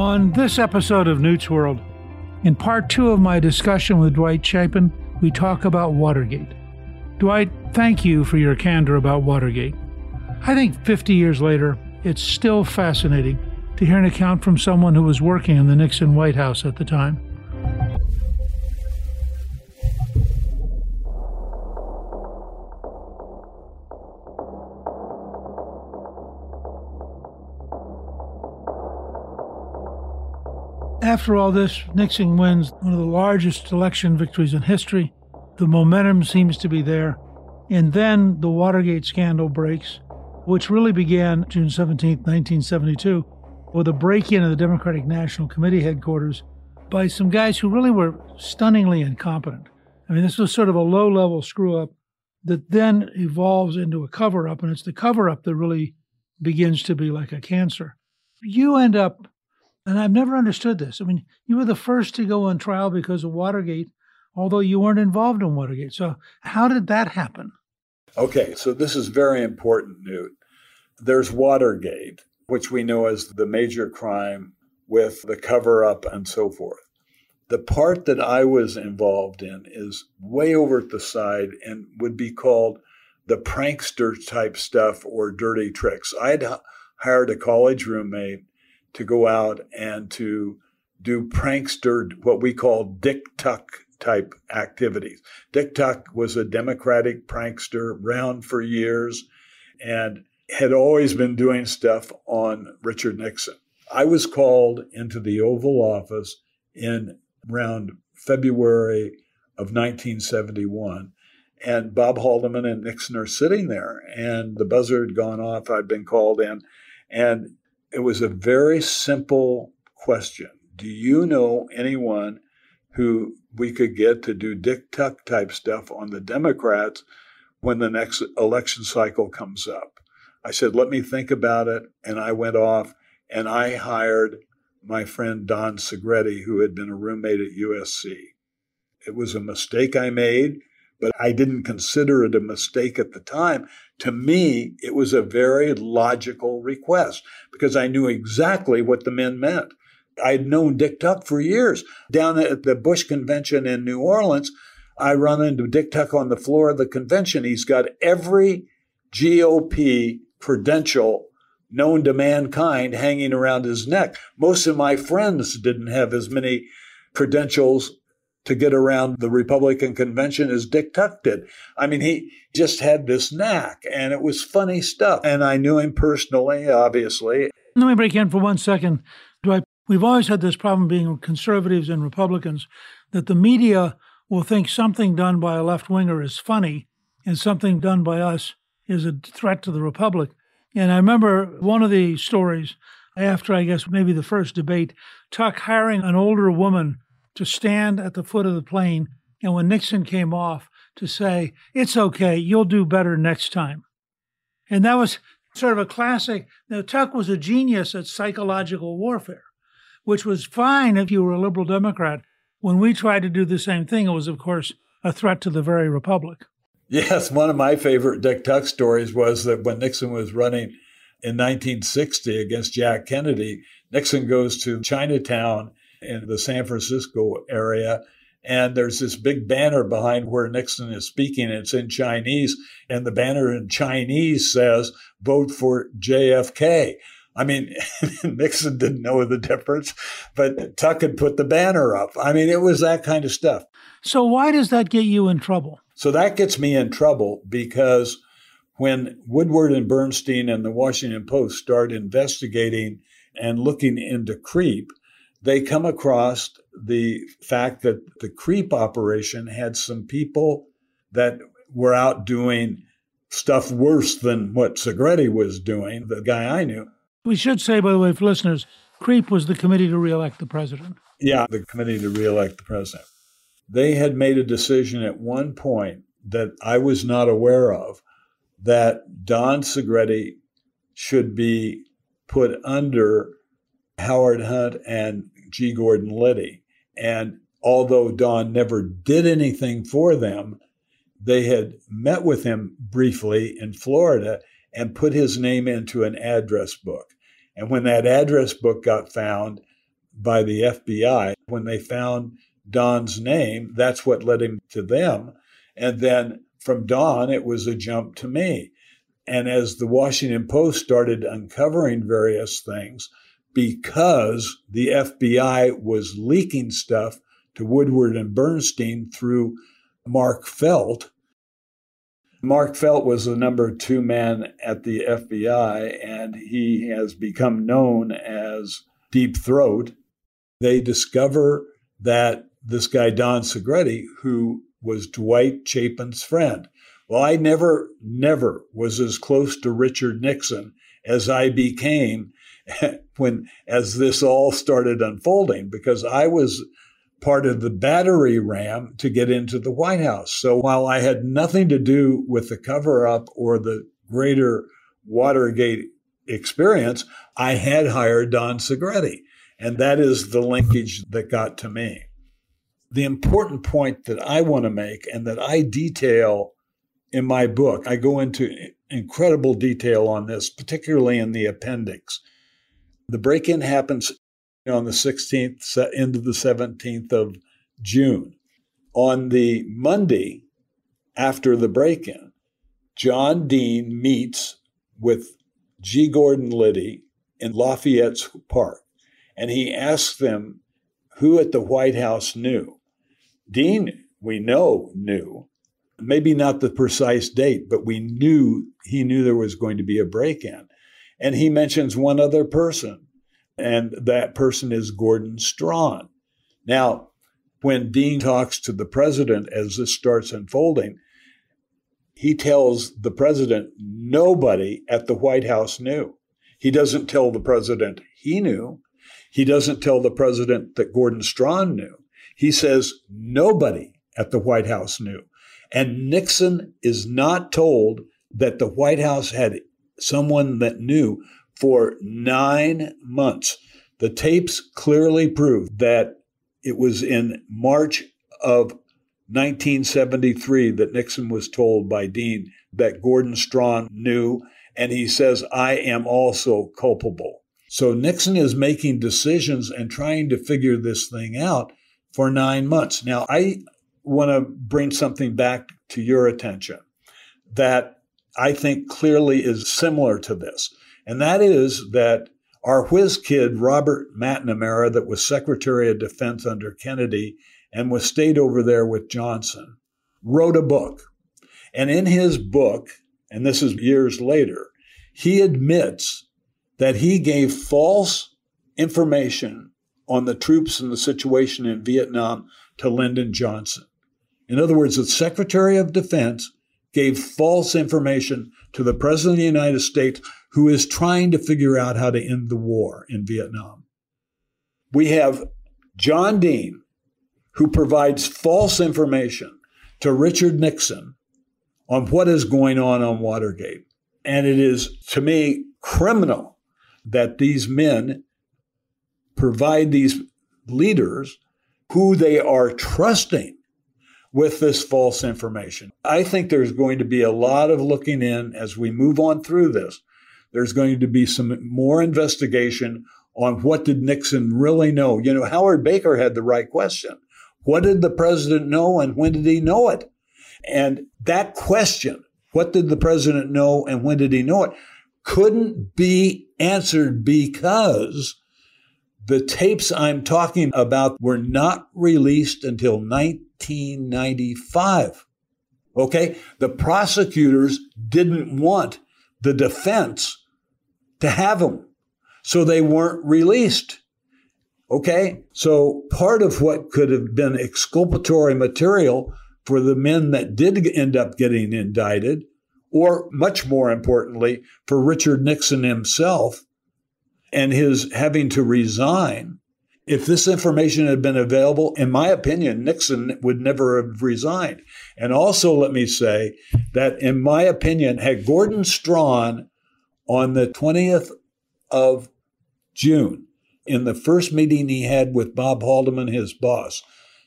On this episode of Newt's World, in part two of my discussion with Dwight Chapin, we talk about Watergate. Dwight, thank you for your candor about Watergate. I think 50 years later, it's still fascinating to hear an account from someone who was working in the Nixon White House at the time. After all this, Nixon wins one of the largest election victories in history. The momentum seems to be there. And then the Watergate scandal breaks, which really began June 17, 1972, with a break in of the Democratic National Committee headquarters by some guys who really were stunningly incompetent. I mean, this was sort of a low level screw up that then evolves into a cover up, and it's the cover up that really begins to be like a cancer. You end up and I've never understood this. I mean, you were the first to go on trial because of Watergate, although you weren't involved in Watergate. So, how did that happen? Okay, so this is very important, Newt. There's Watergate, which we know as the major crime with the cover up and so forth. The part that I was involved in is way over at the side and would be called the prankster type stuff or dirty tricks. I had hired a college roommate to go out and to do prankster, what we call Dick Tuck type activities. Dick Tuck was a Democratic prankster around for years and had always been doing stuff on Richard Nixon. I was called into the Oval Office in around February of 1971. And Bob Haldeman and Nixon are sitting there, and the buzzer had gone off. I'd been called in, and it was a very simple question. Do you know anyone who we could get to do Dick Tuck type stuff on the Democrats when the next election cycle comes up? I said, let me think about it. And I went off and I hired my friend Don Segretti, who had been a roommate at USC. It was a mistake I made, but I didn't consider it a mistake at the time to me, it was a very logical request because I knew exactly what the men meant. I'd known Dick Tuck for years. Down at the Bush convention in New Orleans, I run into Dick Tuck on the floor of the convention. He's got every GOP credential known to mankind hanging around his neck. Most of my friends didn't have as many credentials to get around the Republican convention as Dick Tuck did. I mean, he just had this knack and it was funny stuff. And I knew him personally, obviously. Let me break in for one second. Dwight, we've always had this problem being conservatives and Republicans that the media will think something done by a left winger is funny and something done by us is a threat to the Republic. And I remember one of the stories after, I guess, maybe the first debate, Tuck hiring an older woman to stand at the foot of the plane. And when Nixon came off, to say, it's okay, you'll do better next time. And that was sort of a classic. Now, Tuck was a genius at psychological warfare, which was fine if you were a liberal Democrat. When we tried to do the same thing, it was, of course, a threat to the very republic. Yes, one of my favorite Dick Tuck stories was that when Nixon was running in 1960 against Jack Kennedy, Nixon goes to Chinatown in the San Francisco area. And there's this big banner behind where Nixon is speaking. It's in Chinese. And the banner in Chinese says, vote for JFK. I mean, Nixon didn't know the difference, but Tuck had put the banner up. I mean, it was that kind of stuff. So, why does that get you in trouble? So, that gets me in trouble because when Woodward and Bernstein and the Washington Post start investigating and looking into CREEP, they come across the fact that the CREEP operation had some people that were out doing stuff worse than what Segretti was doing, the guy I knew. We should say, by the way, for listeners, CREEP was the committee to reelect the president. Yeah, the committee to reelect the president. They had made a decision at one point that I was not aware of that Don Segretti should be put under Howard Hunt and G. Gordon Liddy. And although Don never did anything for them, they had met with him briefly in Florida and put his name into an address book. And when that address book got found by the FBI, when they found Don's name, that's what led him to them. And then from Don, it was a jump to me. And as the Washington Post started uncovering various things, because the FBI was leaking stuff to Woodward and Bernstein through Mark Felt. Mark Felt was the number two man at the FBI, and he has become known as Deep Throat. They discover that this guy, Don Segretti, who was Dwight Chapin's friend. Well, I never, never was as close to Richard Nixon as I became when as this all started unfolding because I was part of the battery ram to get into the White House. So while I had nothing to do with the cover up or the greater Watergate experience, I had hired Don Segretti. And that is the linkage that got to me. The important point that I want to make and that I detail in my book, I go into incredible detail on this, particularly in the appendix. The break in happens on the 16th, into the 17th of June. On the Monday after the break in, John Dean meets with G. Gordon Liddy in Lafayette Park, and he asks them who at the White House knew. Dean, we know, knew. Maybe not the precise date, but we knew he knew there was going to be a break in. And he mentions one other person, and that person is Gordon Strachan. Now, when Dean talks to the president as this starts unfolding, he tells the president nobody at the White House knew. He doesn't tell the president he knew. He doesn't tell the president that Gordon Strachan knew. He says nobody at the White House knew. And Nixon is not told that the White House had someone that knew for nine months. The tapes clearly prove that it was in March of 1973 that Nixon was told by Dean that Gordon Strachan knew, and he says, I am also culpable. So Nixon is making decisions and trying to figure this thing out for nine months. Now, I want to bring something back to your attention that I think clearly is similar to this. And that is that our whiz kid, Robert McNamara, that was Secretary of Defense under Kennedy and was stayed over there with Johnson, wrote a book. And in his book, and this is years later, he admits that he gave false information on the troops and the situation in Vietnam to Lyndon Johnson. In other words, the Secretary of Defense gave false information to the President of the United States who is trying to figure out how to end the war in Vietnam. We have John Dean, who provides false information to Richard Nixon on what is going on on Watergate. And it is, to me, criminal that these men provide these leaders who they are trusting with this false information. I think there's going to be a lot of looking in as we move on through this. There's going to be some more investigation on what did Nixon really know. You know, Howard Baker had the right question. What did the president know and when did he know it? And that question, what did the president know and when did he know it, couldn't be answered because the tapes I'm talking about were not released until 1995. Okay? The prosecutors didn't want the defense to have them, so they weren't released. Okay? So part of what could have been exculpatory material for the men that did end up getting indicted, or much more importantly, for Richard Nixon himself and his having to resign. If this information had been available, in my opinion, Nixon would never have resigned. And also, let me say that, in my opinion, had Gordon Strachan on the 20th of June, in the first meeting he had with Bob Haldeman, his boss,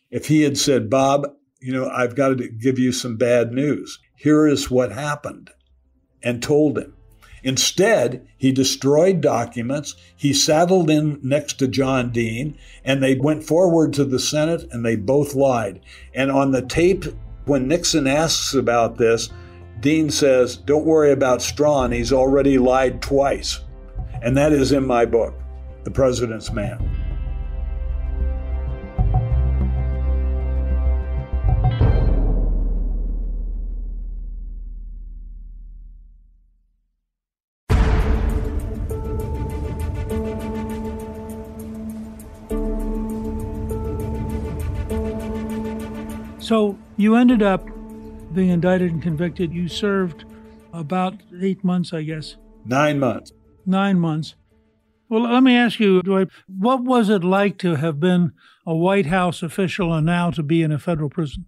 if he had said, Bob, you know, I've got to give you some bad news. Here is what happened, and told him. Instead, he destroyed documents. He saddled in next to John Dean, and they went forward to the Senate, and they both lied. And on the tape, when Nixon asks about this, Dean says, Don't worry about Strachan, He's already lied twice. And that is in my book, The President's Man. So you ended up being indicted and convicted. You served about eight months, I guess. Nine months. Nine months. Well, let me ask you, Dwight, what was it like to have been a White House official and now to be in a federal prison?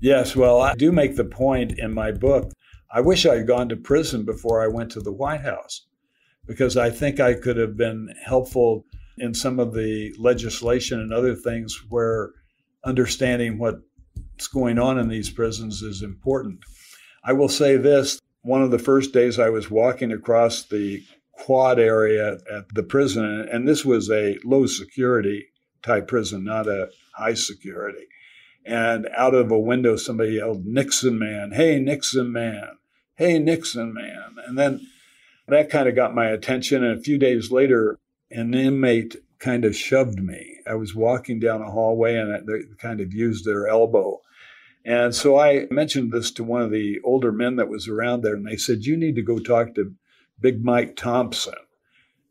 Yes, well, I do make the point in my book. I wish I had gone to prison before I went to the White House because I think I could have been helpful in some of the legislation and other things where understanding what what's going on in these prisons is important. I will say this one of the first days I was walking across the quad area at the prison, and this was a low security type prison, not a high security. And out of a window, somebody yelled, Nixon man, hey, Nixon man, hey, Nixon man. And then that kind of got my attention. And a few days later, an inmate kind of shoved me. I was walking down a hallway and they kind of used their elbow and so I mentioned this to one of the older men that was around there, and they said, You need to go talk to Big Mike Thompson.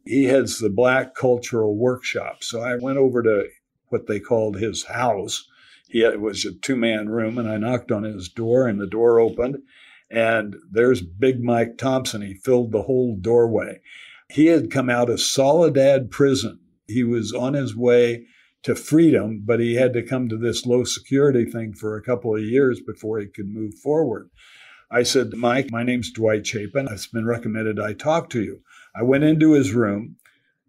He heads the Black Cultural Workshop. So I went over to what they called his house. He had, it was a two man room, and I knocked on his door, and the door opened. And there's Big Mike Thompson. He filled the whole doorway. He had come out of Soledad Prison. He was on his way to freedom, but he had to come to this low security thing for a couple of years before he could move forward. I said, Mike, my name's Dwight Chapin. It's been recommended I talk to you. I went into his room.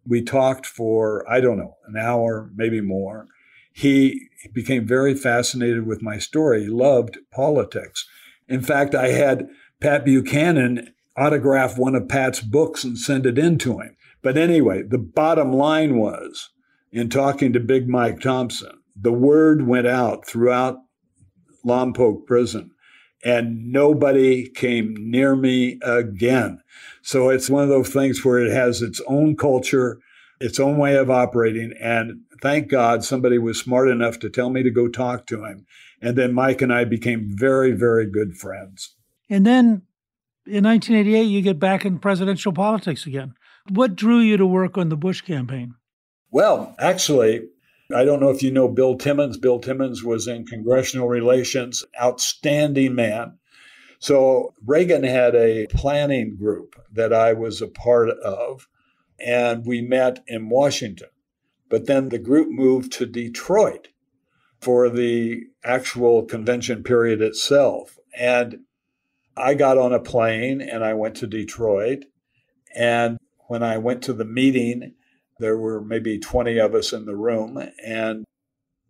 We talked for, I don't know, an hour, maybe more. He became very fascinated with my story. He loved politics. In fact, I had Pat Buchanan autograph one of Pat's books and send it in to him. But anyway, the bottom line was in talking to Big Mike Thompson, the word went out throughout Lompoc prison and nobody came near me again. So it's one of those things where it has its own culture, its own way of operating. And thank God somebody was smart enough to tell me to go talk to him. And then Mike and I became very, very good friends. And then in 1988, you get back in presidential politics again. What drew you to work on the Bush campaign? Well, actually, I don't know if you know Bill Timmons. Bill Timmons was in congressional relations, outstanding man. So Reagan had a planning group that I was a part of, and we met in Washington. But then the group moved to Detroit for the actual convention period itself. And I got on a plane and I went to Detroit. And when I went to the meeting, there were maybe 20 of us in the room. And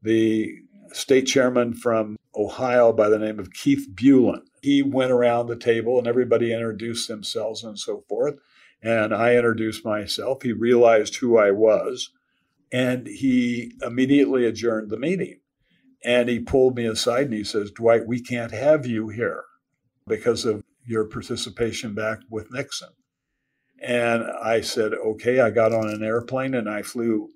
the state chairman from Ohio by the name of Keith Bulen, he went around the table and everybody introduced themselves and so forth. And I introduced myself. He realized who I was and he immediately adjourned the meeting. And he pulled me aside and he says, Dwight, we can't have you here because of your participation back with Nixon. And I said, okay. I got on an airplane and I flew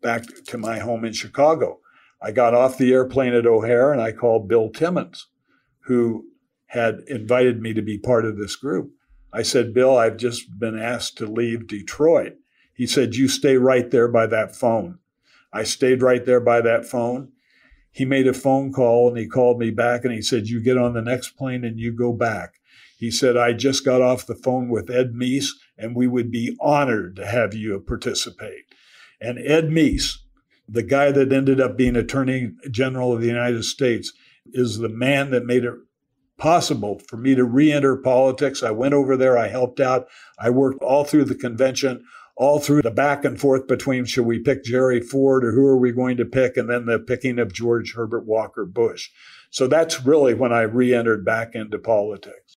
back to my home in Chicago. I got off the airplane at O'Hare and I called Bill Timmons, who had invited me to be part of this group. I said, Bill, I've just been asked to leave Detroit. He said, You stay right there by that phone. I stayed right there by that phone. He made a phone call and he called me back and he said, You get on the next plane and you go back. He said, I just got off the phone with Ed Meese and we would be honored to have you participate. And Ed Meese, the guy that ended up being Attorney General of the United States, is the man that made it possible for me to re enter politics. I went over there, I helped out, I worked all through the convention, all through the back and forth between should we pick Jerry Ford or who are we going to pick, and then the picking of George Herbert Walker Bush. So that's really when I re entered back into politics.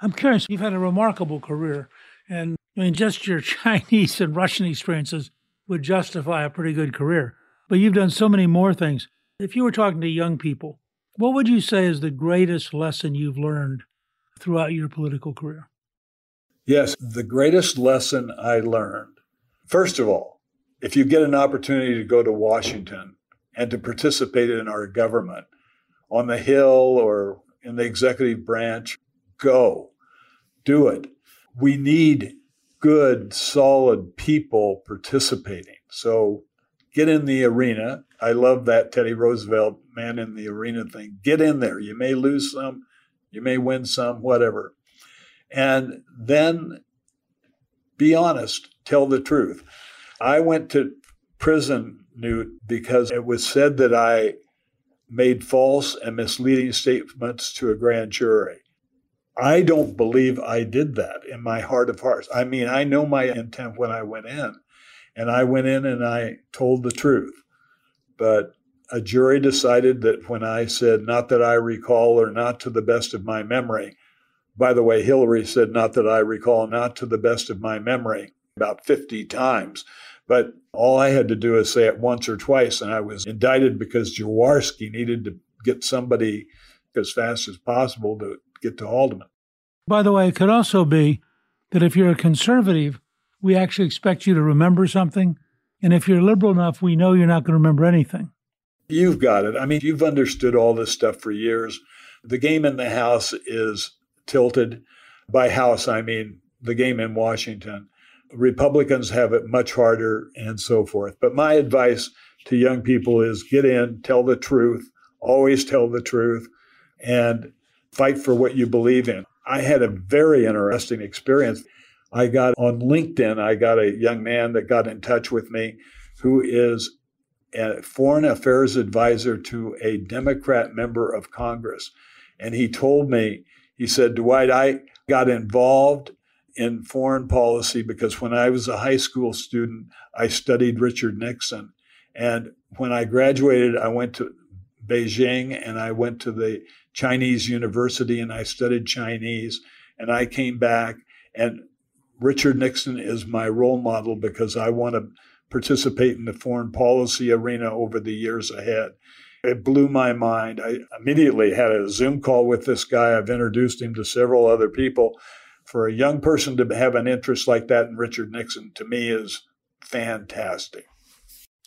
I'm curious, you've had a remarkable career, and I mean, just your Chinese and Russian experiences would justify a pretty good career. But you've done so many more things. If you were talking to young people, what would you say is the greatest lesson you've learned throughout your political career? Yes, the greatest lesson I learned, first of all, if you get an opportunity to go to Washington and to participate in our government on the Hill or in the executive branch, go. Do it. We need good, solid people participating. So get in the arena. I love that Teddy Roosevelt man in the arena thing. Get in there. You may lose some, you may win some, whatever. And then be honest, tell the truth. I went to prison, Newt, because it was said that I made false and misleading statements to a grand jury. I don't believe I did that in my heart of hearts. I mean, I know my intent when I went in, and I went in and I told the truth. But a jury decided that when I said, not that I recall or not to the best of my memory, by the way, Hillary said, not that I recall, not to the best of my memory, about 50 times. But all I had to do is say it once or twice, and I was indicted because Jaworski needed to get somebody as fast as possible to get to Haldeman. By the way, it could also be that if you're a conservative, we actually expect you to remember something. And if you're liberal enough, we know you're not going to remember anything. You've got it. I mean, you've understood all this stuff for years. The game in the House is tilted. By House, I mean the game in Washington. Republicans have it much harder and so forth. But my advice to young people is get in, tell the truth, always tell the truth, and fight for what you believe in. I had a very interesting experience. I got on LinkedIn, I got a young man that got in touch with me who is a foreign affairs advisor to a Democrat member of Congress. And he told me he said, Dwight, I got involved in foreign policy because when I was a high school student, I studied Richard Nixon. And when I graduated, I went to Beijing and I went to the Chinese university and I studied Chinese. And I came back, and Richard Nixon is my role model because I want to participate in the foreign policy arena over the years ahead. It blew my mind. I immediately had a Zoom call with this guy. I've introduced him to several other people. For a young person to have an interest like that in Richard Nixon, to me, is fantastic.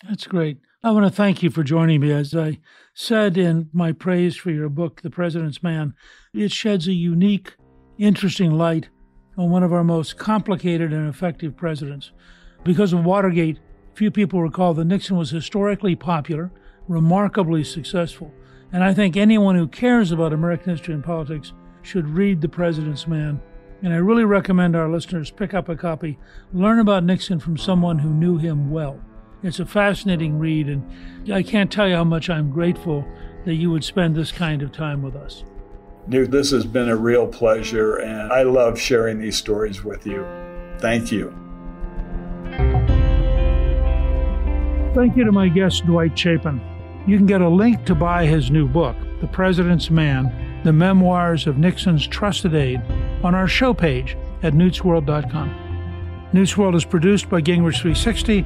That's great. I want to thank you for joining me. As I said in my praise for your book, The President's Man, it sheds a unique, interesting light on one of our most complicated and effective presidents. Because of Watergate, few people recall that Nixon was historically popular, remarkably successful, and I think anyone who cares about American history and politics should read The President's Man. And I really recommend our listeners pick up a copy, learn about Nixon from someone who knew him well. It's a fascinating read, and I can't tell you how much I'm grateful that you would spend this kind of time with us. Dude, this has been a real pleasure, and I love sharing these stories with you. Thank you. Thank you to my guest, Dwight Chapin. You can get a link to buy his new book, The President's Man The Memoirs of Nixon's Trusted Aide, on our show page at newtsworld.com. Newsworld is produced by Gingrich 360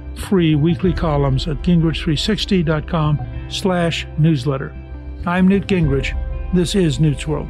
free weekly columns at gingrich360.com slash newsletter. I'm Newt Gingrich. This is Newt's World.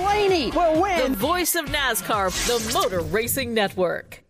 Blaney will win. The voice of NASCAR, the Motor Racing Network.